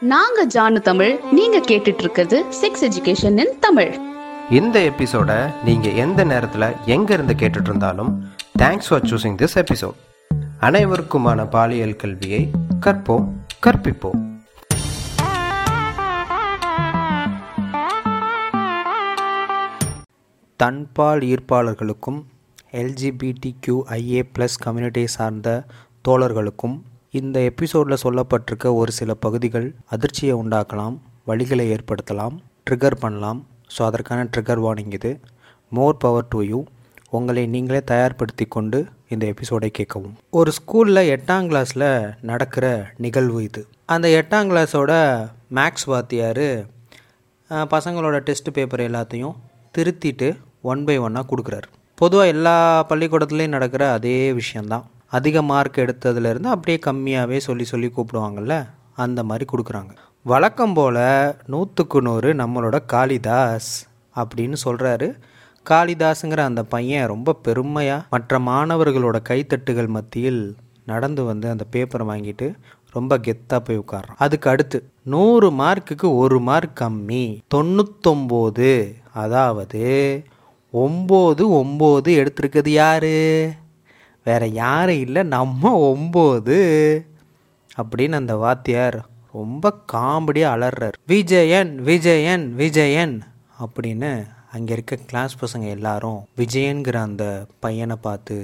நாங்க ஜானு தமிழ் நீங்க கேட்டுட்டு இருக்கிறது செக்ஸ் எஜுகேஷன் இன் தமிழ். இந்த எபிசோட நீங்கள் எந்த நேரத்தில் எங்கே இருந்து கேட்டுட்டு இருந்தாலும் thanks for choosing this episode அனைவருக்குமான பாலியல் கல்வியை கற்போம் கற்பிப்போம். தன்பால் ஈர்ப்பாளர்களுக்கும் எல்ஜிபிடி ஐஏ ப்ளஸ் கம்யூனிட்டியை சார்ந்த தோழர்களுக்கும் இந்த எபிசோடில் சொல்லப்பட்டிருக்க ஒரு சில பகுதிகள் அதிர்ச்சியை உண்டாக்கலாம் வழிகளை ஏற்படுத்தலாம் ட்ரிகர் பண்ணலாம். ஸோ அதற்கான ட்ரிகர் வார்னிங் இது. மோர் பவர் டு யூ உங்களை நீங்களே தயார்படுத்தி கொண்டு இந்த எபிசோடை கேட்கவும். ஒரு ஸ்கூலில் எட்டாம் கிளாஸில் நடக்கிற நிகழ்வு இது. அந்த எட்டாம் கிளாஸோட மேக்ஸ் வாத்தியார் பசங்களோட டெஸ்ட் பேப்பர் எல்லாத்தையும் திருத்திட்டு ஒன் பை ஒன்னாக கொடுக்குறாரு. பொதுவாக எல்லா பள்ளிக்கூடத்துலேயும் நடக்கிற அதே விஷயந்தான் அதிக மார்க் எடுத்ததுலேருந்து அப்படியே கம்மியாகவே சொல்லி சொல்லி கூப்பிடுவாங்கல்ல அந்த மாதிரி கொடுக்குறாங்க. வழக்கம் போல் நூற்றுக்கு நூறு நம்மளோட காளிதாஸ் அப்படின்னு சொல்கிறாரு காளிதாஸுங்கிற அந்த பையன் ரொம்ப பெருமையாக மற்ற மாணவர்களோட கைத்தட்டுகள் மத்தியில் நடந்து வந்து அந்த பேப்பரை வாங்கிட்டு ரொம்ப கெத்தாக போய் உட்காடுறான் அதுக்கு அடுத்து நூறு மார்க்குக்கு ஒரு மார்க் கம்மி. தொண்ணூத்தொம்போது அதாவது ஒம்பது ஒம்பது எடுத்திருக்கிறது யாரு? வேறு யாரும் இல்லை நம்ம ஒம்பது. அப்படின்னு அந்த வாத்தியார் ரொம்ப காமெடியாக அலறார். விஜயன் விஜயன் விஜயன் அப்படின்னு அங்கே இருக்க கிளாஸ் பசங்க எல்லாரும் விஜயன்கிற அந்த பையனை பார்த்து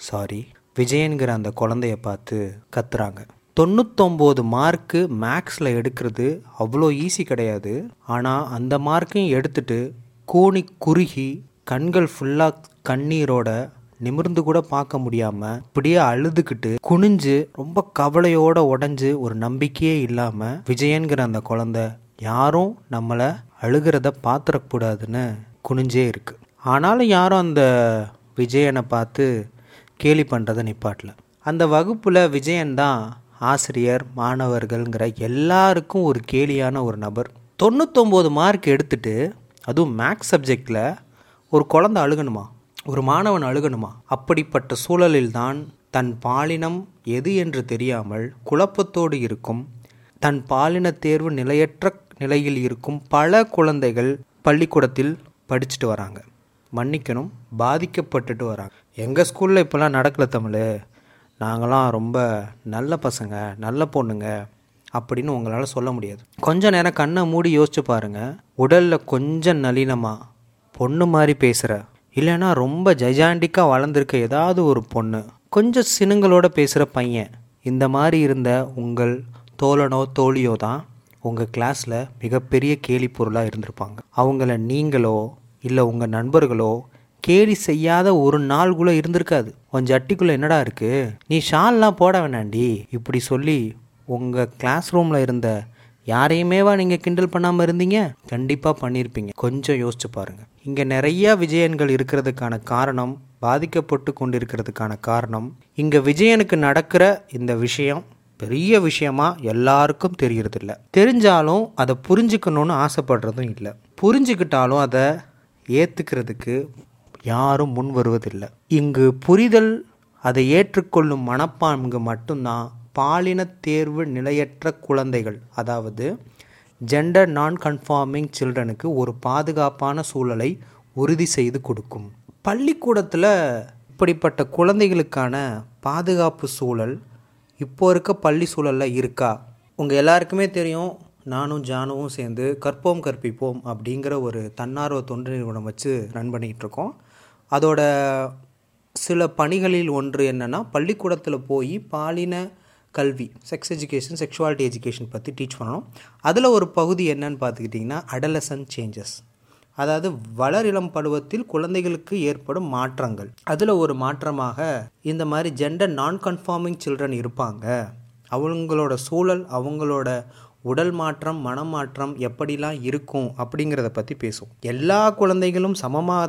சாரி விஜயன்கிற அந்த குழந்தைய பார்த்து கத்துறாங்க. தொண்ணூத்தொம்போது மார்க்கு மேக்ஸில் எடுக்கிறது அவ்வளோ ஈஸி கிடையாது. ஆனால் அந்த மார்க்கையும் எடுத்துட்டு கூனி குறுகி கண்கள் ஃபுல்லாக கண்ணீரோட நிமிர்ந்து கூட பார்க்க முடியாம இப்படியே அழுதுகிட்டு குனிஞ்சு ரொம்ப கவலையோட உடஞ்சு ஒரு நம்பிக்கையே இல்லாம விஜயன்கிற அந்த குழந்தை யாரும் நம்மளை அழுகிறத பார்த்துடக்கூடாதுன்னு குனிஞ்சே இருக்கு. ஆனாலும் யாரும் அந்த விஜயனை பார்த்து கேலி பண்ணுறதை நிப்பாட்டல. அந்த வகுப்பில் விஜயன் தான் ஆசிரியர் மாணவர்கள்ங்கிற எல்லாருக்கும் ஒரு கேலியான ஒரு நபர். தொண்ணூத்தொம்பது மார்க் எடுத்துட்டு அதுவும் மேக்ஸ் சப்ஜெக்டில் ஒரு குழந்தை அழுகணுமா? ஒரு மாணவன் அழுகணுமா? அப்படிப்பட்ட சூழலில்தான் தன் பாலினம் எது என்று தெரியாமல் குழப்பத்தோடு இருக்கும். தன் பாலின தேர்வு நிலையற்ற நிலையில் இருக்கும் பல குழந்தைகள் பள்ளிக்கூடத்தில் படிச்சுட்டு வராங்க. மன்னிக்கணும் பாதிக்கப்பட்டுட்டு வராங்க. எங்கள் ஸ்கூலில் இப்போல்லாம் நடக்கல தமிழ். நாங்களாம் ரொம்ப நல்ல பசங்க நல்ல பொண்ணுங்க அப்படின்னு உங்களால் சொல்ல முடியாது. கொஞ்ச நேரம் கண்ணை மூடி யோசிச்சு பாருங்கள் உடலில் கொஞ்சம் நளினமாக பொண்ணு மாதிரி பேசுகிற இல்லைன்னா ரொம்ப ஜைஜாண்டிக்காக வளர்ந்துருக்க ஏதாவது ஒரு பொண்ணு கொஞ்சம் சினுங்களோட பேசுகிற பையன் இந்த மாதிரி இருந்த உங்கள் தோழனோ தோழியோ தான் உங்கள் கிளாஸில் மிகப்பெரிய கேலி பொருளாக இருந்திருப்பாங்க. அவங்கள நீங்களோ இல்லை உங்கள் நண்பர்களோ கேலி செய்யாத ஒரு நாள் கூட இருந்திருக்காது. உன் ஜட்டிக்குள்ளே என்னடா இருக்குது நீ ஷால்லாம் போட வேணாண்டி. இப்படி சொல்லி உங்கள் கிளாஸ் ரூமில் இருந்த யாரையுமேவா நீங்கள் கிண்டல் பண்ணாமல் இருந்தீங்க? கண்டிப்பாக பண்ணியிருப்பீங்க கொஞ்சம் யோசிச்சு பாருங்கள் இங்கே நிறையா விஜயன்கள் இருக்கிறதுக்கான காரணம் பாதிக்கப்பட்டு கொண்டிருக்கிறதுக்கான காரணம். இங்கே விஜயனுக்கு நடக்கிற இந்த விஷயம் பெரிய விஷயமா எல்லாருக்கும் தெரியறதில்ல. தெரிஞ்சாலும் அதை புரிஞ்சுக்கணும்னு ஆசைப்படுறதும் இல்லை. புரிஞ்சுக்கிட்டாலும் அதை ஏற்றுக்கிறதுக்கு யாரும் முன் வருவதில்லை. இங்கு புரிதல் அதை ஏற்றுக்கொள்ளும் மனப்பான்கு மட்டும்தான் பாலின தேர்வு நிலையற்ற குழந்தைகள் அதாவது ஜெண்டர் நான் கன்ஃபார்மிங் சில்ட்ரனுக்கு ஒரு பாதுகாப்பான சூழலை உறுதி செய்து கொடுக்கும். பள்ளிக்கூடத்தில் இப்படிப்பட்ட குழந்தைகளுக்கான பாதுகாப்பு சூழல் இப்போ இருக்க பள்ளி சூழலில் இருக்கா? உங்கள் எல்லாருக்குமே தெரியும் நானும் ஜானுவும் சேர்ந்து கற்போம் கற்பிப்போம் அப்படிங்கிற ஒரு தன்னார்வ தொண்டு நிறுவனம் வச்சு ரன் பண்ணிகிட்ருக்கோம் இருக்கோம். அதோட சில பணிகளில் ஒன்று என்னென்னா பள்ளிக்கூடத்தில் போய் பாலின கல்வி செக்ஸ் எஜுகேஷன் செக்ஷுவாலிட்டி எஜுகேஷன் பற்றி டீச் பண்ணணும். அதில் ஒரு பகுதி என்னன்னு பார்த்துக்கிட்டிங்கன்னா அடலசன் சேஞ்சஸ் அதாவது வளரிளம் பருவத்தில் குழந்தைகளுக்கு ஏற்படும் மாற்றங்கள். அதில் ஒரு மாற்றமாக இந்த மாதிரி ஜெண்டர் நான் கன்ஃபார்மிங் சில்ட்ரன் இருப்பாங்க. அவங்களோட சூழல் அவங்களோட உடல் மாற்றம் மனமாற்றம் எப்படிலாம் இருக்கும் அப்படிங்கிறத பற்றி பேசுவோம். எல்லா குழந்தைகளும்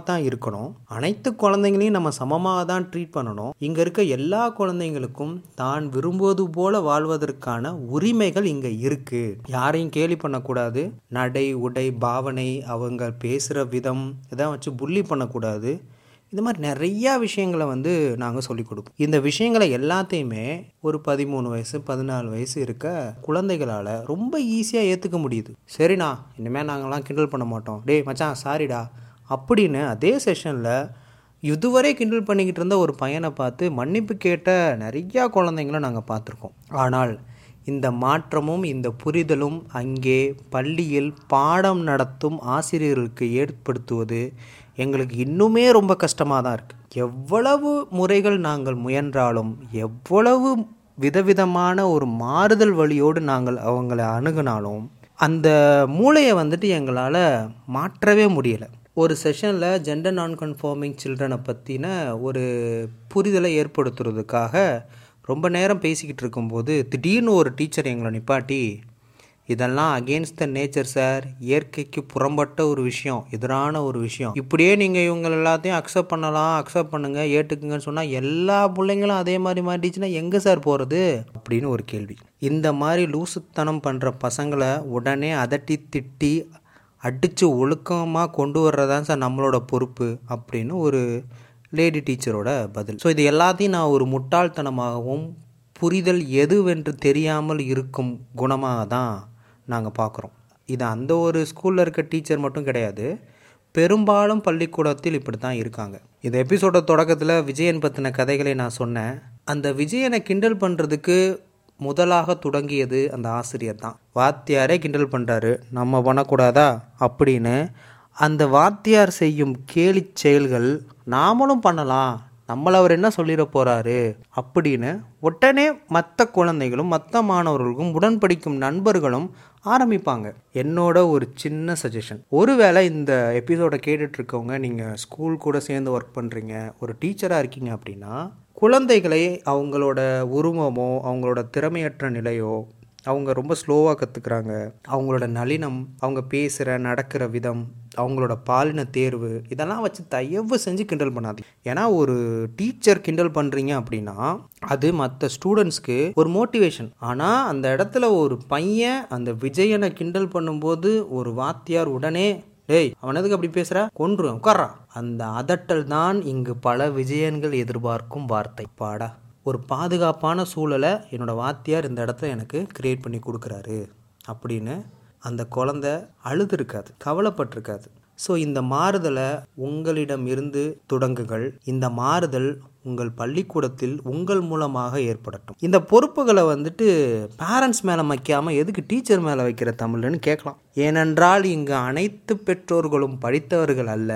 தான் இருக்கணும். அனைத்து குழந்தைங்களையும் நம்ம சமமாக தான் ட்ரீட் பண்ணணும். இங்கே இருக்க எல்லா குழந்தைங்களுக்கும் தான் விரும்புவது போல வாழ்வதற்கான உரிமைகள் இங்கே இருக்குது யாரையும் கேலி பண்ணக்கூடாது. நடை உடை பாவனை அவங்க பேசுகிற விதம் இதை வச்சு புள்ளி பண்ணக்கூடாது. இந்த மாதிரி நிறையா விஷயங்களை வந்து நாங்கள் சொல்லிக் கொடுப்போம். இந்த விஷயங்களை எல்லாத்தையுமே ஒரு பதிமூணு வயசு பதினாலு வயசு இருக்க குழந்தைகளால் ரொம்ப ஈஸியாக ஏற்றுக்க முடியுது. சரிண்ணா இனிமேல் நாங்கள்லாம் கிண்டல் பண்ண மாட்டோம். டேய் மச்சான் சாரிடா. அப்படின்னு அதே செஷனில் இதுவரை கிண்டல் பண்ணிக்கிட்டு இருந்த ஒரு பையனை பார்த்து மன்னிப்பு கேட்ட நிறையா குழந்தைங்கள நாங்கள் பார்த்துருக்கோம். ஆனால் இந்த மாற்றமும் இந்த புரிதலும் அங்கே பள்ளியில் பாடம் நடத்தும் ஆசிரியர்களுக்கு ஏற்படுத்துவது எங்களுக்கு இன்னுமே ரொம்ப கஷ்டமாக தான் இருக்குது எவ்வளவு முறைகள் நாங்கள் முயன்றாலும் எவ்வளவு விதவிதமான ஒரு மாறுதல் வழியோடு நாங்கள் அவங்கள அணுகினாலும் அந்த மூளையை வந்துட்டு எங்களால் மாற்றவே முடியலை. ஒரு செஷனில் ஜெண்டர் நான் கன்ஃபார்மிங் சில்ட்ரனை பற்றின ஒரு புரிதலை ஏற்படுத்துறதுக்காக ரொம்ப நேரம் பேசிக்கிட்டு இருக்கும்போது திடீர்னு ஒரு டீச்சர் எங்களை நிப்பாட்டி இதெல்லாம் அகேன்ஸ்ட் த நேச்சர் சார் இயற்கைக்கு புறம்பட்ட ஒரு விஷயம் எதிரான ஒரு விஷயம். இப்படியே நீங்கள் இவங்க எல்லாத்தையும் அக்செப்ட் பண்ணலாம் அக்செப்ட் பண்ணுங்கள் ஏற்றுக்குங்கன்னு சொன்னால் எல்லா பிள்ளைங்களும் அதே மாதிரி மாட்டிச்சுன்னா எங்கே சார் போகிறது அப்படின்னு ஒரு கேள்வி. இந்த மாதிரி லூசுத்தனம் பண்ணுற பசங்களை உடனே அதட்டி திட்டி அடித்து ஒழுக்கமாக கொண்டு வர்றதான் சார் நம்மளோட பொறுப்பு அப்படின்னு ஒரு லேடி டீச்சரோட பதில். ஸோ இது எல்லாத்தையும் நான் ஒரு முட்டாள்தனமாகவும் புரிதல் எதுவென்று தெரியாமல் இருக்கும் குணமாக தான் நாங்கள் பார்க்குறோம் இது அந்த ஒரு ஸ்கூலில் இருக்க டீச்சர் மட்டும் கிடையாது. பெரும்பாலும் பள்ளிக்கூடத்தில் இப்படி தான் இருக்காங்க. இந்த எபிசோட தொடக்கத்தில் விஜயன் பற்றின கதைகளை நான் சொன்னேன். அந்த விஜயனை கிண்டல் பண்ணுறதுக்கு முதலாக தொடங்கியது அந்த ஆசிரியர் தான். வாத்தியாரே கிண்டல் பண்ணுறாரு நம்ம பண்ணக்கூடாதா? அப்படின்னு அந்த வாத்தியார் செய்யும் கேலி செயல்கள் நாமளும் பண்ணலாம். நம்மளை அவர் என்ன சொல்லிட போகிறாரு அப்படின்னு உடனே மற்ற குழந்தைகளும் மற்ற மாணவர்களுக்கும் உடன்படிக்கும் நண்பர்களும் ஆரம்பிப்பாங்க. என்னோட ஒரு சின்ன சஜஷன் ஒருவேளை இந்த எபிசோடை கேட்டுட்டு இருக்கவங்க நீங்கள் ஸ்கூல் கூட சேர்ந்து ஒர்க் பண்ணுறீங்க ஒரு டீச்சராக இருக்கீங்க அப்படின்னா குழந்தைகளை அவங்களோட உருவமோ அவங்களோட திறமையற்ற நிலையோ அவங்க ரொம்ப ஸ்லோவாக கற்றுக்குறாங்க அவங்களோட நளினம் அவங்க பேசுகிற நடக்கிற விதம் அவங்களோட பாலின தேர்வு இதெல்லாம் வச்சு தயவு செஞ்சு கிண்டல் பண்ணாதீங்க. ஏன்னா ஒரு டீச்சர் கிண்டல் பண்ணுறீங்க அப்படின்னா அது மற்ற ஸ்டூடெண்ட்ஸ்க்கு ஒரு மோட்டிவேஷன் ஆனால் அந்த இடத்துல ஒரு பையன் அந்த விஜயனை கிண்டல் பண்ணும்போது ஒரு வாத்தியார் உடனே டேய் அவன் எதுக்கு அப்படி பேசுற? கொன்று உட்கார்றா. அந்த அதட்டல் தான் இங்கு பல விஜயன்கள் எதிர்பார்க்கும் வார்த்தை. பாடா ஒரு பாதுகாப்பான சூழலை என்னோட வாத்தியார் இந்த இடத்துல எனக்கு கிரியேட் பண்ணி கொடுக்குறாரு அப்படின்னு அந்த குழந்த அழுதுருக்காது கவலைப்பட்டிருக்காது. ஸோ இந்த மாறுதலை உங்களிடம் இருந்து தொடங்குகள் இந்த மாறுதல் உங்கள் பள்ளிக்கூடத்தில் உங்கள் மூலமாக ஏற்படட்டும். இந்த பொறுப்புகளை வந்துட்டு பேரண்ட்ஸ் மேலே வைக்காமல் எதுக்கு டீச்சர் மேலே வைக்கிற தமிழ்னு கேட்கலாம். ஏனென்றால் இங்கு அனைத்து பெற்றோர்களும் படித்தவர்கள் அல்ல.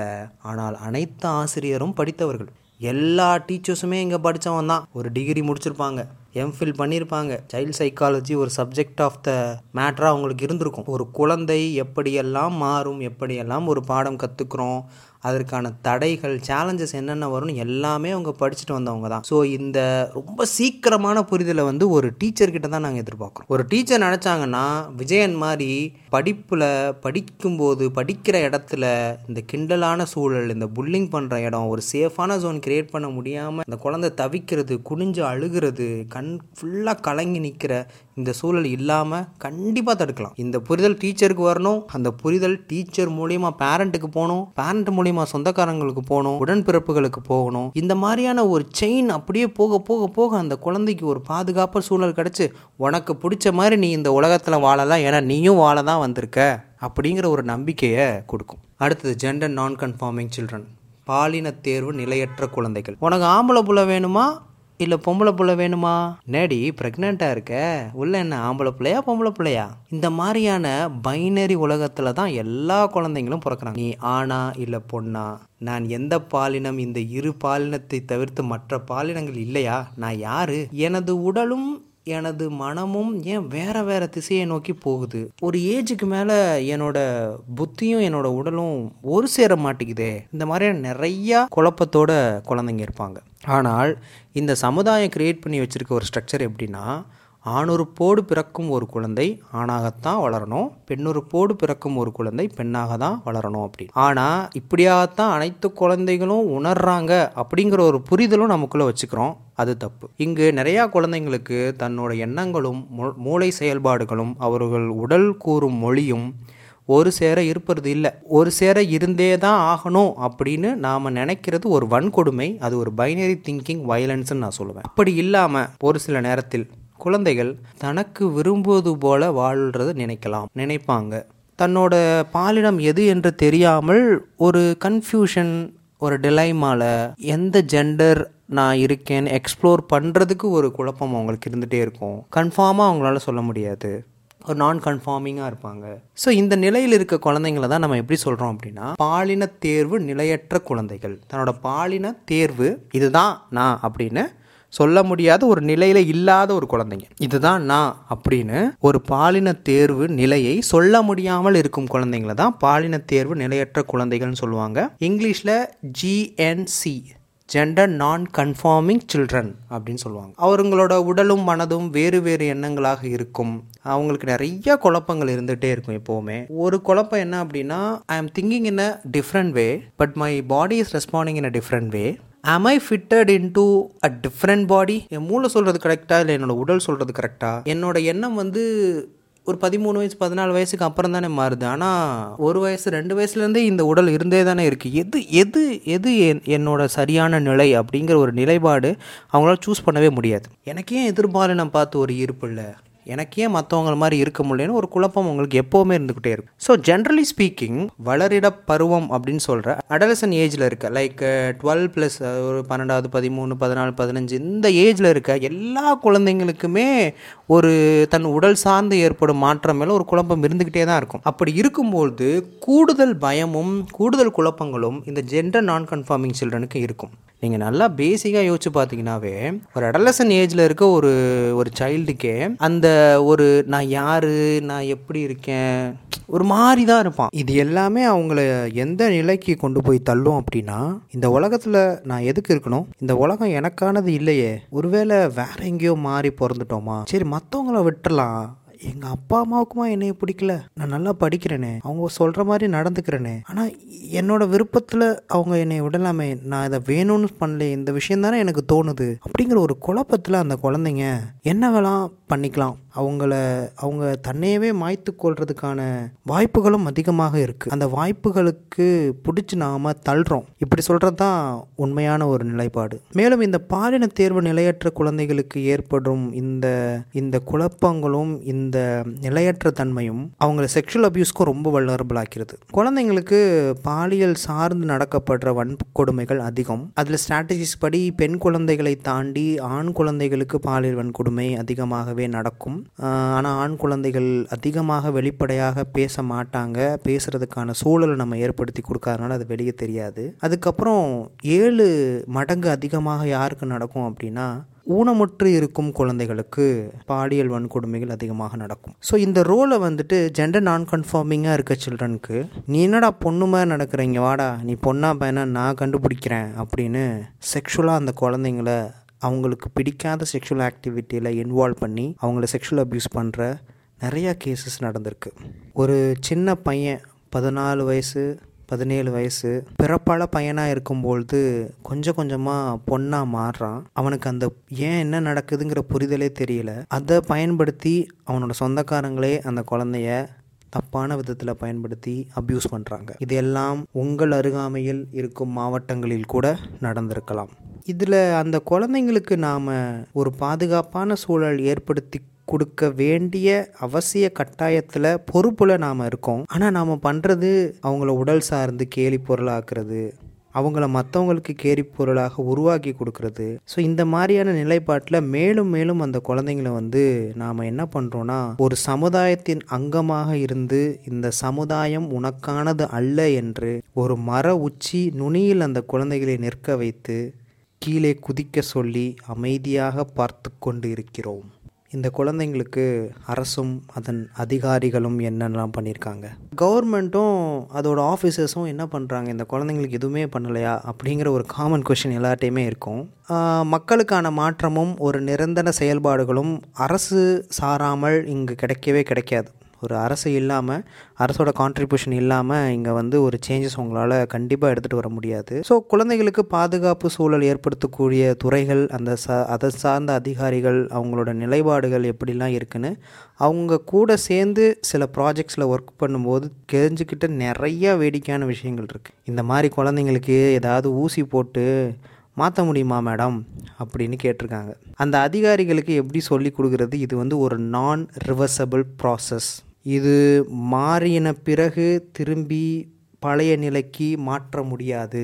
ஆனால் அனைத்து ஆசிரியரும் படித்தவர்கள். எல்லா டீச்சர்ஸுமே இங்கே படித்தவன் தான் ஒரு டிகிரி முடிச்சிருப்பாங்க. எம்ஃபில் பண்ணியிருப்பாங்க. சைல்ட் சைக்காலஜி ஒரு சப்ஜெக்ட் ஆஃப் த மேட்டராக அவங்களுக்கு இருந்திருக்கும். ஒரு குழந்தை எப்படியெல்லாம் மாறும் எப்படியெல்லாம் ஒரு பாடம் கற்றுக்குறோம் அதற்கான தடைகள் சேலஞ்சஸ் என்னென்ன வரும்னு எல்லாமே அவங்க படிச்சுட்டு வந்தவங்க தான். ஸோ இந்த ரொம்ப சீக்கிரமான புரிதலை வந்து ஒரு டீச்சர்கிட்ட தான் நாங்கள் எதிர்பார்க்குறோம். ஒரு டீச்சர் நினச்சாங்கன்னா விஜயன் மாதிரி படிப்பில் படிக்கும்போது படிக்கிற இடத்துல இந்த கிண்டலான சூழல் இந்த புல்லிங் பண்ணுற இடம் ஒரு சேஃபான ஜோன் கிரியேட் பண்ண முடியாமல் இந்த குழந்தை தவிக்கிறது குனிஞ்சு அழுகிறது கண் ஃபுல்லாக கலங்கி நிற்கிற இந்த சூழல் இல்லாமல் கண்டிப்பாக தடுக்கலாம். இந்த புரிதல் டீச்சருக்கு வரணும். அந்த புரிதல் டீச்சர் மூலியமாக பேரண்ட்டுக்கு போகணும். பேரண்ட் மூலியமா சொந்தக்காரங்களுக்கு போகணும் உடன்பிறப்புகளுக்கு போகணும். இந்த மாதிரியான ஒரு செயின் அப்படியே போக போக போக அந்த குழந்தைக்கு ஒரு பாதுகாப்பு சூழல் கிடச்சி உனக்கு பிடிச்ச மாதிரி நீ இந்த உலகத்தில் வாழலாம் ஏன்னா நீயும் வாழ தான் வந்திருக்க. அப்படிங்கிற ஒரு நம்பிக்கையை கொடுக்கும். அடுத்தது ஜெண்டர் நான் கன்ஃபார்மிங் சில்ட்ரன் பாலின தேர்வு நிலையற்ற குழந்தைகள். உனக்கு ஆம்பளை புள்ள வேணுமா? இல்லை பொம்பளை பிள்ளை வேணுமா? நேடி ப்ரெக்னெண்ட்டாக இருக்க. உள்ள என்ன ஆம்பளை பிள்ளையா பொம்பளை பிள்ளையா? இந்த மாதிரியான பைனரி உலகத்தில் தான் எல்லா குழந்தைங்களும் பிறக்கிறாங்க. நீ ஆணா இல்லை பொண்ணா? நான் எந்த பாலினம் இந்த இரு பாலினத்தை தவிர்த்து மற்ற பாலினங்கள் இல்லையா? நான் யாரு? எனது உடலும் எனது மனமும் ஏன் வேற வேற திசையை நோக்கி போகுது? ஒரு ஏஜுக்கு மேலே என்னோட புத்தியும் என்னோட உடலும் ஒரு சேர மாட்டேங்குதே. இந்த மாதிரியான நிறையா குழப்பத்தோட குழந்தைங்க இருப்பாங்க. ஆனால் இந்த சமுதாயம் கிரியேட் பண்ணி வச்சிருக்க ஒரு ஸ்ட்ரக்சர் எப்படின்னா ஆணுறுப்போடு பிறக்கும் ஒரு குழந்தை ஆணாகத்தான் வளரணும் பெண்ணுறுப்போடு பிறக்கும் ஒரு குழந்தை பெண்ணாக தான் வளரணும் அப்படின்னு ஆனால் இப்படியாகத்தான் அனைத்து குழந்தைகளும் உணர்றாங்க அப்படிங்கிற ஒரு புரிதலும் நமக்குள்ளே வச்சுக்கிறோம். அது தப்பு. இங்கு நிறையா குழந்தைங்களுக்கு தன்னோட எண்ணங்களும் மூளை செயல்பாடுகளும் அவர்கள் உடல் கூறும் மொழியும் ஒரு சேர இருப்பது இல்லை. ஒரு சேர இருந்தே தான் ஆகணும் அப்படின்னு நாம் நினைக்கிறது ஒரு வன்கொடுமை. அது ஒரு பைனரி திங்கிங் வயலன்ஸ்னு நான் சொல்லுவேன். அப்படி இல்லாமல் ஒரு சில நேரத்தில் குழந்தைகள் தனக்கு விரும்புவது போல வாழ்கிறத நினைக்கலாம் நினைப்பாங்க. தன்னோட பாலினம் எது என்று தெரியாமல் ஒரு கன்ஃபியூஷன் ஒரு டிலைமால எந்த ஜெண்டர் நான் இருக்கேன்னு எக்ஸ்ப்ளோர் பண்ணுறதுக்கு ஒரு குழப்பம் அவங்களுக்கு இருந்துகிட்டே இருக்கும். கன்ஃபார்மாக அவங்களால சொல்ல முடியாது. ஒரு நான் கன்ஃபார்மிங்காக இருப்பாங்க. ஸோ இந்த நிலையில் இருக்க குழந்தைங்கள தான் நம்ம எப்படி சொல்கிறோம் அப்படின்னா பாலின தேர்வு நிலையற்ற குழந்தைகள். தன்னோட பாலின தேர்வு இதுதான் நான் அப்படின்னு சொல்ல முடியாத ஒரு நிலையில இல்லாத ஒரு குழந்தைங்க. இதுதான் நான் அப்படின்னு ஒரு பாலின தேர்வு நிலையை சொல்ல முடியாமல் இருக்கும் குழந்தைங்கள தான் பாலின தேர்வு நிலையற்ற குழந்தைகள்னு சொல்லுவாங்க. இங்கிலீஷில் GNC gender non conforming children அப்படின்னு சொல்லுவாங்க. அவங்களோட உடலும் மனதும் வேறு வேறு எண்ணங்களாக இருக்கும். அவங்களுக்கு நிறைய குழப்பங்கள் இருந்துகிட்டே இருக்கும் எப்போவுமே. ஒரு குழப்பம் என்ன அப்படின்னா I am thinking in a different way but my body is responding in a different way am I fitted into a different body என் மூளை சொல்கிறது கரெக்டாக இல்லை? என்னோடய உடல் சொல்கிறது கரெக்டாக என்னோட எண்ணம் வந்து ஒரு பதிமூணு வயசு பதினாலு வயசுக்கு அப்புறம் தானே மாறுது. ஆனால் ஒரு வயசு ரெண்டு வயசுலேருந்தே இந்த உடல் இருந்தே தானே இருக்குது எது எது எது என் என்னோட சரியான நிலை அப்படிங்கிற ஒரு நிலைப்பாடு அவங்களால சூஸ் பண்ணவே முடியாது. எனக்கே எதிர்பாலினம் பார்த்து ஒரு ஈர்ப்பு இல்லை? எனக்கே மற்றவங்கள மாதிரி இருக்க முடியலன்னு ஒரு குழப்பம் உங்களுக்கு எப்போவுமே இருந்துக்கிட்டே இருக்கும் ஸோ ஜென்ரலி ஸ்பீக்கிங் வளரிட பருவம் அப்படின்னு சொல்கிற அடலசன் ஏஜில் இருக்க லைக் டுவெல் ப்ளஸ் ஒரு பன்னெண்டாவது பதிமூணு பதினாலு பதினஞ்சு இந்த ஏஜில் இருக்க எல்லா குழந்தைங்களுக்குமே ஒரு தன் உடல் சார்ந்து ஏற்படும் மாற்றம் மேலே ஒரு குழப்பம் இருந்துக்கிட்டே தான் இருக்கும். அப்படி இருக்கும்போது கூடுதல் பயமும் கூடுதல் குழப்பங்களும் இந்த ஜெண்டர் நான் கன்ஃபார்மிங் சில்ட்ரனுக்கு இருக்கும். நீங்கள் நல்லா பேசிக்காக யோசிச்சு பார்த்தீங்கன்னாவே ஒரு அடலசன் ஏஜில் இருக்க ஒரு ஒரு சைல்டுக்கே அந்த ஒரு நான் யார் நான் எப்படி இருக்கேன்? ஒரு மாதிரி தான் இருப்பான். இது எல்லாமே அவங்கள எந்த நிலைக்கு கொண்டு போய் தள்ளும் அப்படின்னா இந்த உலகத்தில் நான் எதுக்கு இருக்கணும்? இந்த உலகம் எனக்கானது இல்லையே. ஒருவேளை வேற எங்கேயோ மாறி பிறந்துட்டோமா? சரி மற்றவங்கள விட்டுறலாம். எங்கள் அப்பா அம்மாவுக்குமா என்னைய பிடிக்கல? நான் நல்லா படிக்கிறேனே. அவங்க சொல்கிற மாதிரி நடந்துக்கிறேனே. ஆனால் என்னோட விருப்பத்தில் அவங்க என்னை விடலாமே. நான் இதை வேணும்னு பண்ணல இந்த விஷயம் தானே எனக்கு தோணுது. அப்படிங்கிற ஒரு குழப்பத்தில் அந்த குழந்தைங்க என்ன வேலாம் பண்ணிக்கலாம். அவங்கள அவங்க தன்னையவே மாய்த்து கொள்றதுக்கான வாய்ப்புகளும் அதிகமாக இருக்குது அந்த வாய்ப்புகளுக்கு பிடிச்சி நாம தள்ளுறோம். இப்படி சொல்கிறது தான் உண்மையான ஒரு நிலைப்பாடு. மேலும் இந்த பாலின தேர்வு நிலையற்ற குழந்தைகளுக்கு ஏற்படும் இந்த இந்த குழப்பங்களும் இந்த நிலையற்ற தன்மையும் அவங்கள செக்ஷுவல் அபியூஸ்க்கும் ரொம்ப வல்லரபிள் ஆக்கிறது குழந்தைங்களுக்கு பாலியல் சார்ந்து நடக்கப்படுற வன்கொடுமைகள் அதிகம். அதில் ஸ்ட்ராட்டஜிஸ் படி பெண் குழந்தைகளை தாண்டி ஆண் குழந்தைகளுக்கு பாலியல் வன்கொடுமை அதிகமாகவே நடக்கும். ஆனால் ஆண் குழந்தைகள் அதிகமாக வெளிப்படையாக பேச மாட்டாங்க. பேசுறதுக்கான சூழலை நம்ம ஏற்படுத்தி கொடுக்காதனால அது வெளியே தெரியாது. அதுக்கப்புறம் ஏழு மடங்கு அதிகமாக யாருக்கு நடக்கும் அப்படின்னா ஊனமுற்று இருக்கும் குழந்தைகளுக்கு பாலியல் வன்கொடுமைகள் அதிகமாக நடக்கும். ஸோ இந்த ரோலை வந்துட்டு ஜெண்டர் நான் கன்ஃபார்மிங்காக இருக்க சில்ட்ரனுக்கு நீ என்னடா பொண்ணு மாதிரி நடக்கிறீங்க? வாடா நீ பொண்ணா பையனா? நான் கண்டுபிடிக்கிறேன் அப்படின்னு செக்ஷுவலாக அந்த குழந்தைங்கள அவங்களுக்கு பிடிக்காத செக்ஷுவல் ஆக்டிவிட்டியில் இன்வால்வ் பண்ணி அவங்கள செக்ஷுவல் அப்யூஸ் பண்ணுற நிறையா கேசஸ் நடந்திருக்கு. ஒரு சின்ன பையன் பதினாலு வயசு பதினேழு வயசு பிறப்பால பையனாக இருக்கும்பொழுது கொஞ்சம் கொஞ்சமாக பொண்ணாக மாறுறான். அவனுக்கு அந்த ஏன் என்ன நடக்குதுங்கிற புரிதலே தெரியல. அதை பயன்படுத்தி அவனோட சொந்தக்காரங்களே அந்த குழந்தைய தப்பான விதத்தில் பயன்படுத்தி அப்யூஸ் பண்ணுறாங்க இதெல்லாம் உங்கள் அருகாமையில் இருக்கும் மாவட்டங்களில் கூட நடந்திருக்கலாம். இதில் அந்த குழந்தைங்களுக்கு நாம் ஒரு பாதுகாப்பான சூழல் ஏற்படுத்தி கொடுக்க வேண்டிய அவசிய கட்டாயத்தில் பொறுப்பில் நாம் இருக்கோம். ஆனால் நாம் பண்ணுறது அவங்கள உடல் சார்ந்து கேலி பொருளாக்குறது அவங்கள மற்றவங்களுக்கு கேரி பொருளாக உருவாக்கி கொடுக்கறது. ஸோ இந்த மாதிரியான நிலைப்பாட்டில் மேலும் மேலும் அந்த குழந்தைங்களை வந்து நாம் என்ன பண்ணுறோன்னா ஒரு சமுதாயத்தின் அங்கமாக இருந்து இந்த சமுதாயம் உனக்கானது அல்ல என்று ஒரு மர உச்சி நுனியில் அந்த குழந்தைகளை நிற்க வைத்து கீழே குதிக்க சொல்லி அமைதியாக பார்த்து கொண்டு இருக்கிறோம். இந்த குழந்தைங்களுக்கு அரசும் அதன் அதிகாரிகளும் என்னென்னலாம் பண்ணியிருக்காங்க கவர்மெண்ட்டும் அதோட ஆஃபீஸர்ஸும் என்ன பண்ணுறாங்க இந்த குழந்தைங்களுக்கு எதுவுமே பண்ணலையா? அப்படிங்கிற ஒரு காமன் கொஷின் எல்லாட்டையுமே இருக்கும். மக்களுக்கான மாற்றமும் ஒரு நிரந்தர செயல்பாடுகளும் அரசு சாராமல் இங்கு கிடைக்கவே கிடைக்காது. ஒரு அரசு இல்லாமல் அரசோட கான்ட்ரிபியூஷன் இல்லாமல் இங்கே வந்து ஒரு சேஞ்சஸ் உங்களால் கண்டிப்பாக எடுத்துகிட்டு வர முடியாது. ஸோ குழந்தைகளுக்கு பாதுகாப்பு சூழல் ஏற்படுத்தக்கூடிய துறைகள் அந்த ச அதை சார்ந்த அதிகாரிகள் அவங்களோட நிலைப்பாடுகள் எப்படிலாம் இருக்குன்னு அவங்க கூட சேர்ந்து சில ப்ராஜெக்ட்ஸில் ஒர்க் பண்ணும்போது தெரிஞ்சுக்கிட்ட நிறைய வேடிக்கையான விஷயங்கள் இருக்குது இந்த மாதிரி குழந்தைங்களுக்கு ஏதாவது ஊசி போட்டு மாற்ற முடியுமா மேடம்? அப்படின்னு கேட்டிருக்காங்க. அந்த அதிகாரிகளுக்கு எப்படி சொல்லி கொடுக்குறது? இது வந்து ஒரு நான் ரிவர்சபிள் ப்ராசஸ் இது மாறின பிறகு திரும்பி பழைய நிலைக்கு மாற்ற முடியாது.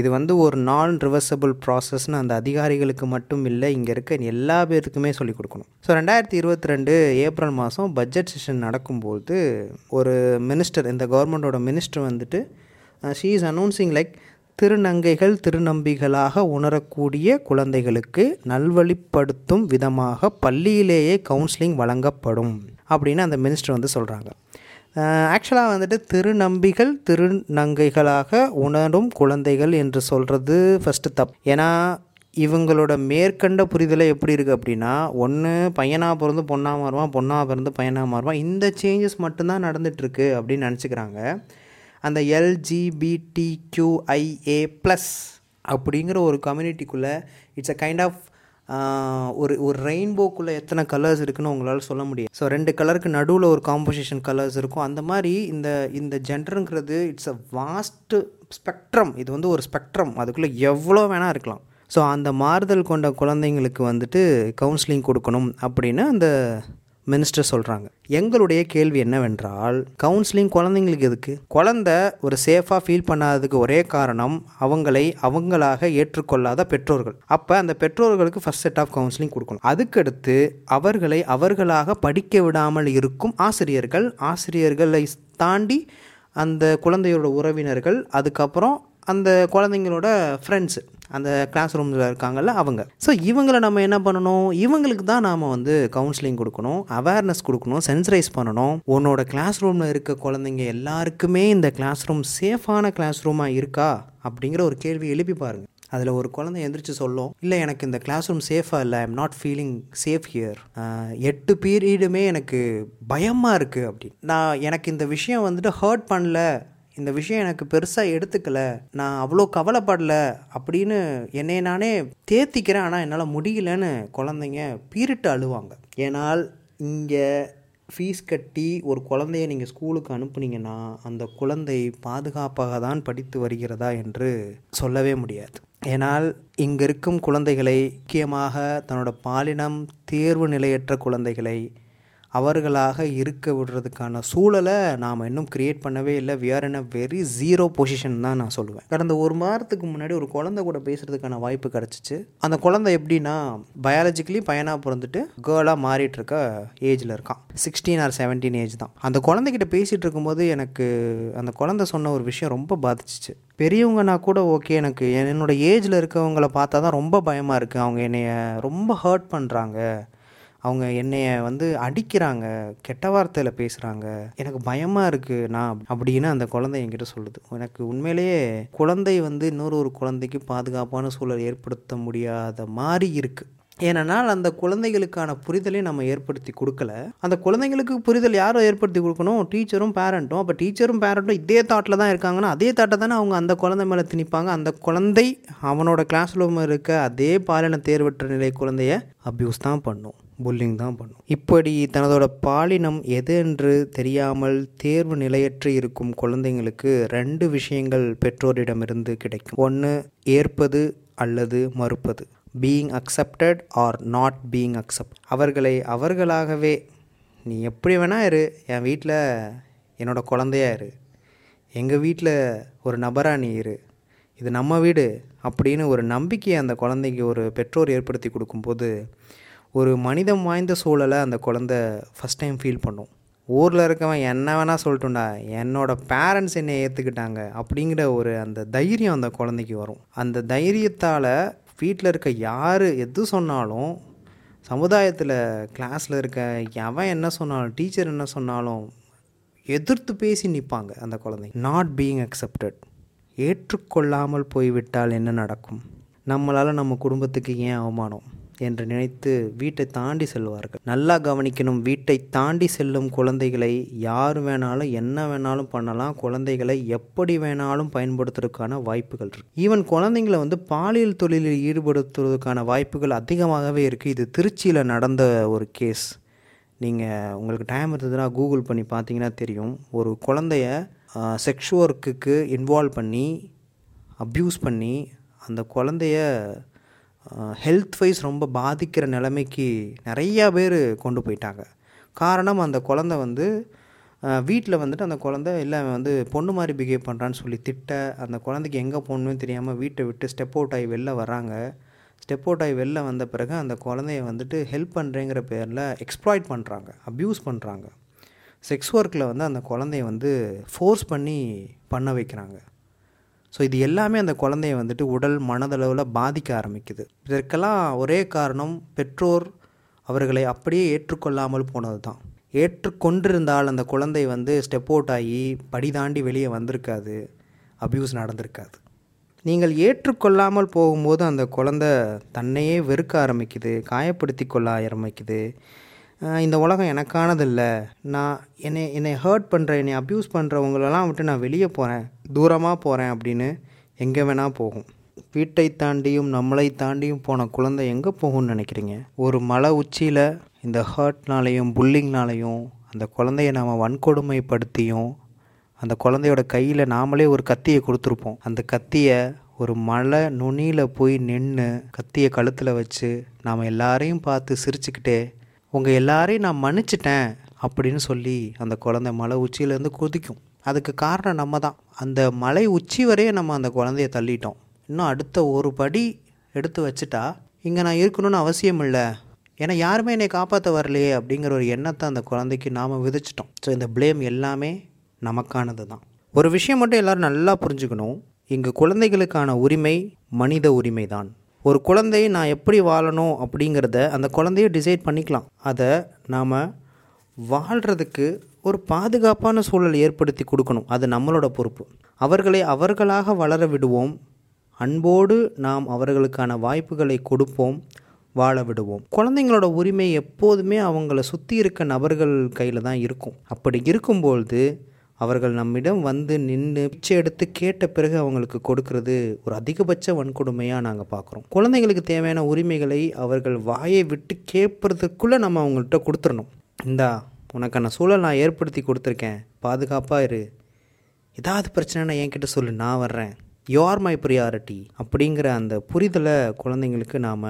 இது வந்து ஒரு நான் ரிவர்சபிள் ப்ராசஸ்னு அந்த அதிகாரிகளுக்கு மட்டும் இல்லை இங்கே இருக்க எல்லா பேருக்குமே சொல்லிக் கொடுக்கணும். ஸோ ரெண்டாயிரத்தி இருபத்தி ரெண்டு ஏப்ரல் மாதம் பட்ஜெட் செஷன் நடக்கும்போது ஒரு மினிஸ்டர் இந்த கவர்மெண்ட்டோட மினிஸ்டர் வந்துட்டு ஷீ இஸ் அனௌன்சிங் லைக் திருநங்கைகள் திருநம்பிகளாக உணரக்கூடிய குழந்தைகளுக்கு நல்வழிப்படுத்தும் விதமாக பள்ளியிலேயே கவுன்சிலிங் வழங்கப்படும். அப்படின்னு அந்த மினிஸ்டர் வந்து சொல்கிறாங்க ஆக்சுவலாக வந்துட்டு திருநம்பிகள் திருநங்கைகளாக உணரும் குழந்தைகள் என்று சொல்கிறது ஃபஸ்ட்டு தப் ஏன்னா இவங்களோட மேற்கண்ட புரிதலை எப்படி இருக்குது அப்படின்னா ஒன்று பையனாக பிறந்து பொண்ணாக மாறுவான் பொண்ணாக பிறந்து பையனாக மாறுவான் இந்த சேஞ்சஸ் மட்டும்தான் நடந்துகிட்ருக்கு அப்படின்னு நினச்சிக்கிறாங்க. அந்த எல்ஜிபிடிக்யூஐஏ ப்ளஸ் அப்படிங்கிற ஒரு கம்யூனிட்டிக்குள்ளே இட்ஸ் அ கைண்ட் ஆஃப் ஒரு ஒரு ரெயின்போக்குள்ளே எத்தனை கலர்ஸ் இருக்குன்னு உங்களால் சொல்ல முடியும். ஸோ ரெண்டு கலருக்கு நடுவில் ஒரு காம்போசிஷன் கலர்ஸ் இருக்கும். அந்த மாதிரி இந்த இந்த ஜென்டருங்கிறது இட்ஸ் அ வாஸ்ட்டு ஸ்பெக்ட்ரம் இது வந்து ஒரு ஸ்பெக்ட்ரம் அதுக்குள்ளே எவ்வளோ வேணால் இருக்கலாம். ஸோ அந்த மாறுதல் கொண்ட குழந்தைங்களுக்கு வந்துட்டு கவுன்சிலிங் கொடுக்கணும் அப்படின்னு அந்த மினிஸ்டர் சொல்கிறாங்க எங்களுடைய கேள்வி என்னவென்றால் கவுன்சிலிங் குழந்தைங்களுக்கு எதுக்கு? குழந்த ஒரு சேஃபாக ஃபீல் பண்ணாததுக்கு ஒரே காரணம் அவங்களை அவங்களாக ஏற்றுக்கொள்ளாத பெற்றோர்கள். அப்போ அந்த பெற்றோர்களுக்கு ஃபஸ்ட் செட் ஆஃப் கவுன்சிலிங் கொடுக்கணும். அதுக்கடுத்து அவர்களை அவர்களாக படிக்க விடாமல் இருக்கும் ஆசிரியர்கள் ஆசிரியர்களை தாண்டி அந்த குழந்தையோட உறவினர்கள் அதுக்கப்புறம் அந்த குழந்தைங்களோட ஃப்ரெண்ட்ஸு அந்த கிளாஸ் ரூமில் இருக்காங்கல்ல அவங்க. ஸோ இவங்களை நம்ம என்ன பண்ணணும்? இவங்களுக்கு தான் நாம் வந்து கவுன்சிலிங் கொடுக்கணும் அவேர்னஸ் கொடுக்கணும் சென்சரைஸ் பண்ணணும். உன்னோட கிளாஸ் ரூமில் இருக்க குழந்தைங்க எல்லாருக்குமே இந்த கிளாஸ் ரூம் சேஃபான கிளாஸ் ரூமாக இருக்கா? அப்படிங்கிற ஒரு கேள்வி எழுப்பி பாருங்கள் அதில் ஒரு குழந்தை எந்திரிச்சு சொல்லும் இல்லை எனக்கு இந்த கிளாஸ் ரூம் சேஃபாக இல்லை. I'm not feeling safe here எட்டு பீரியடுமே எனக்கு பயமாக இருக்குது அப்படி நான் எனக்கு இந்த விஷயம் வந்துட்டு ஹர்ட் பண்ணல. இந்த விஷயம் எனக்கு பெருசாக எடுத்துக்கல. நான் அவ்வளோ கவலைப்படல அப்படின்னு என்னை நானே தேத்திக்கிறேன். ஆனால் என்னால் முடியலன்னு குழந்தைங்க பீரிட்டு அழுவாங்க. ஏன்னால் இங்கே ஃபீஸ் கட்டி ஒரு குழந்தைய நீங்கள் ஸ்கூலுக்கு அனுப்புனீங்கன்னா அந்த குழந்தை பாதுகாப்பாக தான் படித்து வருகிறதா என்று சொல்லவே முடியாது. ஏனால் இங்கே இருக்கும் குழந்தைகளை முக்கியமாக தன்னோட பாலினம் தேர்வு நிலையற்ற குழந்தைகளை அவர்களாக இருக்க விடுறதுக்கான சூழலை நாம் இன்னும் க்ரியேட் பண்ணவே இல்லை. We are in a very zero position தான் நான் சொல்லுவேன். கடந்த ஒரு வாரத்துக்கு முன்னாடி ஒரு குழந்தை கூட பேசுகிறதுக்கான வாய்ப்பு கிடச்சிச்சு. அந்த குழந்தை எப்படின்னா பயாலஜிக்கலி பையனாக பிறந்துட்டு கேர்ளாக மாறிட்டு இருக்க ஏஜில் இருக்கான். சிக்ஸ்டீன் ஆர் செவன்டீன் ஏஜ் தான். அந்த குழந்தைகிட்ட பேசிகிட்டு இருக்கும்போது எனக்கு அந்த குழந்தை சொன்ன ஒரு விஷயம் ரொம்ப பாதிச்சிச்சு. பெரியவங்கன்னா கூட ஓகே எனக்கு என்னோட ஏஜில் இருக்கவங்கள பார்த்தா தான் ரொம்ப பயமாக இருக்குது அவங்க என்னைய ரொம்ப ஹர்ட் பண்ணுறாங்க அவங்க என்னைய வந்து அடிக்கிறாங்க கெட்ட வார்த்தையில் பேசுகிறாங்க எனக்கு பயமாக இருக்குது நான் அப்படின்னு அந்த குழந்தை என்கிட்ட சொல்லுது. எனக்கு உண்மையிலேயே குழந்தை வந்து இன்னொரு ஒரு குழந்தைக்கு பாதுகாப்பான சூழல் ஏற்படுத்த முடியாத மாதிரி இருக்குது ஏனென்னால் அந்த குழந்தைகளுக்கான புரிதலை நம்ம ஏற்படுத்தி கொடுக்கல. அந்த குழந்தைங்களுக்கு புரிதல் யாரும் ஏற்படுத்தி கொடுக்கணும்? டீச்சரும் பேரண்ட்டும். அப்போ டீச்சரும் பேரண்ட்டும் இதே தாட்டில் தான் இருக்காங்கன்னா அதே தாட்டை தானே அவங்க அந்த குழந்தை மேலே திணிப்பாங்க. அந்த குழந்தை அவனோட கிளாஸ் ரூம் இருக்க அதே பாலின தேர்வற்ற நிலை குழந்தைய அப்யூஸ் தான் பண்ணும். புல்லிங் தான் பண்ணும். இப்படி தனதோட பாலினம் எது என்று தெரியாமல் தேர்வு நிலையற்று இருக்கும் குழந்தைங்களுக்கு ரெண்டு விஷயங்கள் பெற்றோரிடமிருந்து கிடைக்கும். ஒன்று ஏற்பது அல்லது மறுப்பது. Being accepted or not being accept அவர்களை அவர்களாகவே நீ எப்படி வேணா இரு என் வீட்டில் என்னோட குழந்தையா இரு எங்கள் வீட்டில் ஒரு நபராக நீ இரு இது நம்ம வீடு அப்படின்னு ஒரு நம்பிக்கையை அந்த குழந்தைக்கு ஒரு பெற்றோர் ஏற்படுத்தி கொடுக்கும்போது ஒரு மனிதம் வாய்ந்த சூழலை அந்த குழந்த ஃபஸ்ட் டைம் ஃபீல் பண்ணும். ஊரில் இருக்கவன் என்ன வேணால் சொல்லட்டும்டா என்னோடய பேரண்ட்ஸ் என்னை ஏற்றுக்கிட்டாங்க அப்படிங்கிற ஒரு அந்த தைரியம் அந்த குழந்தைக்கு வரும். அந்த தைரியத்தால் வீட்டில் இருக்க யார் எது சொன்னாலும் சமுதாயத்தில் கிளாஸில் இருக்க எவன் என்ன சொன்னாலும் டீச்சர் என்ன சொன்னாலும் எதிர்த்து பேசி நிற்பாங்க அந்த குழந்தை. நாட் பீயிங் அக்செப்டட் ஏற்றுக்கொள்ளாமல் போய்விட்டால் என்ன நடக்கும்? நம்மளால் நம்ம குடும்பத்துக்கு ஏன் அவமானம்? என்று நினைத்து வீட்டை தாண்டி செல்வார்கள். நல்லா கவனிக்கணும் வீட்டை தாண்டி செல்லும் குழந்தைகளை யார் வேணாலும் என்ன வேணாலும் பண்ணலாம். குழந்தைகளை எப்படி வேணாலும் பயன்படுத்துறதுக்கான வாய்ப்புகள் இருக்கு. ஈவன் குழந்தைங்களை வந்து பாலியல் தொழிலில் ஈடுபடுத்துவதற்கான வாய்ப்புகள் அதிகமாகவே இருக்குது இது திருச்சியில் நடந்த ஒரு கேஸ் நீங்கள் உங்களுக்கு டைம் இருந்ததுன்னா கூகுள் பண்ணி பார்த்தீங்கன்னா தெரியும். ஒரு குழந்தைய செக்ஷு ஒர்க்குக்கு இன்வால்வ் பண்ணி அப்யூஸ் பண்ணி அந்த குழந்தைய ஹெல்த் வைஸ் ரொம்ப பாதிக்கிற நிலைமைக்கு நிறையா பேர் கொண்டு போயிட்டாங்க. காரணம் அந்த குழந்தை வந்து வீட்டில் வந்துட்டு அந்த குழந்தை இல்லை அவன் வந்து பொண்ணு மாதிரி பிஹேவ் பண்ணுறான்னு சொல்லி திட்ட அந்த குழந்தைக்கு எங்கே போகணுன்னு தெரியாமல் வீட்டை விட்டு ஸ்டெப் அவுட் ஆகி வெளில வராங்க ஸ்டெப் அவுட் ஆகி வெளில வந்த பிறகு அந்த குழந்தைய வந்துட்டு ஹெல்ப் பண்ணுறேங்கிற பேரில் எக்ஸ்ப்ளாய்ட் பண்ணுறாங்க அப்யூஸ் பண்ணுறாங்க செக்ஸ் ஒர்க்கில் வந்து அந்த குழந்தைய வந்து ஃபோர்ஸ் பண்ணி பண்ண வைக்கிறாங்க. ஸோ இது எல்லாமே அந்த குழந்தைய வந்துட்டு உடல் மனதளவில் பாதிக்க ஆரம்பிக்குது. இதற்கெல்லாம் ஒரே காரணம் பெற்றோர் அவர்களை அப்படியே ஏற்றுக்கொள்ளாமல் போனது தான் ஏற்றுக்கொண்டிருந்தால் அந்த குழந்தை வந்து ஸ்டெப் அவுட் ஆகி படி தாண்டி வெளியே வந்திருக்காது அப்யூஸ் நடந்திருக்காது. நீங்கள் ஏற்றுக்கொள்ளாமல் போகும்போது அந்த குழந்தை தன்னையே வெறுக்க ஆரம்பிக்குது காயப்படுத்தி கொள்ள ஆரம்பிக்குது. இந்த உலகம் எனக்கானதில்லை. நான் என்னை என்னை ஹர்ட் பண்ணுற என்னை அப்யூஸ் பண்ணுறவங்களெல்லாம் விட்டு நான் வெளியே போகிறேன் தூரமாக போகிறேன் அப்படின்னு எங்கே வேணால் போகும். வீட்டை தாண்டியும் நம்மளை தாண்டியும் போன குழந்தை எங்கே போகும்னு நினைக்கிறீங்க? ஒரு மலை உச்சியில் இந்த ஹர்ட்னாலையும் புல்லிங்னாலையும் அந்த குழந்தைய நாம் வன்கொடுமைப்படுத்தியும் அந்த குழந்தையோட கையில் நாமளே ஒரு கத்தியை கொடுத்துருப்போம். அந்த கத்தியை ஒரு மலை நுனியில் போய் நின்று கத்தியை கழுத்தில் வச்சு நாம் எல்லாரையும் பார்த்து சிரிச்சுக்கிட்டே உங்கள் எல்லாரையும் நான் மன்னிச்சிட்டேன் அப்படின்னு சொல்லி அந்த குழந்தை மலை உச்சியிலேருந்து குதிக்கும். அதுக்கு காரணம் நம்ம தான். அந்த மலை உச்சி வரையே நம்ம அந்த குழந்தைய தள்ளிட்டோம். இன்னும் அடுத்த ஒரு படி எடுத்து வச்சுட்டா இங்கே நான் இருக்கணும்னு அவசியம் இல்லை. ஏன்னா யாருமே என்னை காப்பாற்ற வரலையே அப்படிங்கிற ஒரு எண்ணத்தை அந்த குழந்தைக்கு நாம் விதைச்சிட்டோம். ஸோ இந்த ப்ளேம் எல்லாமே நமக்கானது தான் ஒரு விஷயம் மட்டும் எல்லோரும் நல்லா புரிஞ்சுக்கணும். இங்கே குழந்தைகளுக்கான உரிமை மனித உரிமை தான் ஒரு குழந்தை நான் எப்படி வாழணும் அப்படிங்கிறத அந்த குழந்தைய டிசைட் பண்ணிக்கலாம். அதை நாம் வாழ்கிறதுக்கு ஒரு பாதுகாப்பான சூழல் ஏற்படுத்தி கொடுக்கணும். அது நம்மளோட பொறுப்பு. அவர்களை அவர்களாக வளர விடுவோம். அன்போடு நாம் அவர்களுக்கான வாய்ப்புகளை கொடுப்போம். வாழ விடுவோம். குழந்தைங்களோட உரிமை எப்போதுமே அவங்கள சுற்றி இருக்க நபர்கள் கையில் தான் இருக்கும். அப்படி இருக்கும்பொழுது அவர்கள் நம்மிடம் வந்து நின்று பிச்சை எடுத்து கேட்ட பிறகு அவங்களுக்கு கொடுக்கறது ஒரு அதிகபட்ச வன்கொடுமையாக நாங்கள் பார்க்குறோம் குழந்தைங்களுக்கு தேவையான உரிமைகளை அவர்கள் வாயை விட்டு கேட்பறதுக்குள்ளே நம்ம அவங்கள்ட்ட கொடுத்துடணும் இந்தா உனக்கான சூழல் நான் ஏற்படுத்தி கொடுத்துருக்கேன். பாதுகாப்பாக இரு. ஏதாவது பிரச்சனைனா என்கிட்ட சொல்லு நான் வர்றேன். யூ ஆர் மை ப்ரியாரிட்டி அப்படிங்கிற அந்த புரிதலை குழந்தைங்களுக்கு நாம்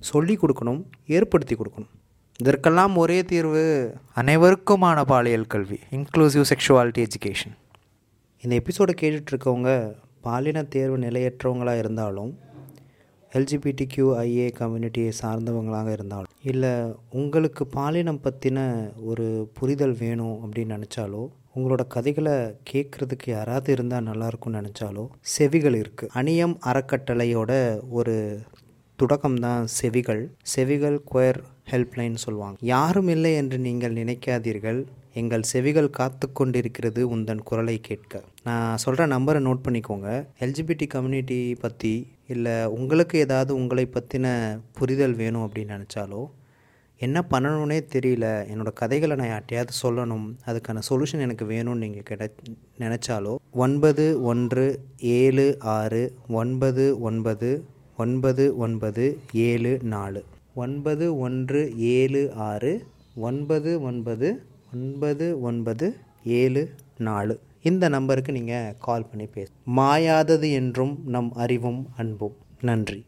சொல்லி கொடுக்கணும் ஏற்படுத்தி கொடுக்கணும். இதற்கெல்லாம் ஒரே தீர்வு அனைவருக்குமான பாலியல் கல்வி இன்க்ளூசிவ் செக்ஷுவாலிட்டி எஜுகேஷன் இந்த எபிசோடை கேட்டுட்ருக்கவங்க பாலின தேர்வு நிலையற்றவங்களாக இருந்தாலும் எல்ஜிபிடி கியூஐஏ கம்யூனிட்டியை சார்ந்தவங்களாக இருந்தாலும் இல்லை உங்களுக்கு பாலினம் பற்றின ஒரு புரிதல் வேணும் அப்படின்னு நினச்சாலோ உங்களோட கதைகளை கேட்குறதுக்கு யாராவது இருந்தால் நல்லாயிருக்கும்னு நினச்சாலோ செவிகள் இருக்குது அணியம் அறக்கட்டளையோட ஒரு தொடக்கம்தான் செவிகள். செவிகள் குயர் ஹெல்ப்லைன் சொல்லுவாங்க. யாரும் இல்லை என்று நீங்கள் நினைக்காதீர்கள். எங்கள் செவிகள் காத்து கொண்டிருக்கிறது உந்தன் குரலை கேட்க. நான் சொல்கிற நம்பரை நோட் பண்ணிக்கோங்க. எல்ஜிபிடி கம்யூனிட்டி பற்றி இல்லை உங்களுக்கு ஏதாவது உங்களை பற்றின புரிதல் வேணும் அப்படின்னு நினச்சாலோ என்ன பண்ணணும்னே தெரியல என்னோடய கதைகளை நான் யார்ட்டையாவது சொல்லணும் அதுக்கான சொல்யூஷன் எனக்கு வேணும்னு நீங்கள் கிட நினச்சாலோ ஒன்பது ஒன்று ஏழு ஆறு ஒன்பது ஒன்பது ஒன்பது ஒன்பது ஏழு நாலு. ஒன்பது ஒன்று ஏழு ஆறு ஒன்பது ஒன்பது ஒன்பது ஒன்பது ஏழு நாலு. இந்த நம்பருக்கு நீங்கள் கால் பண்ணி பேச மாயாதது என்றும் நம் அறிவும் அன்பும். நன்றி.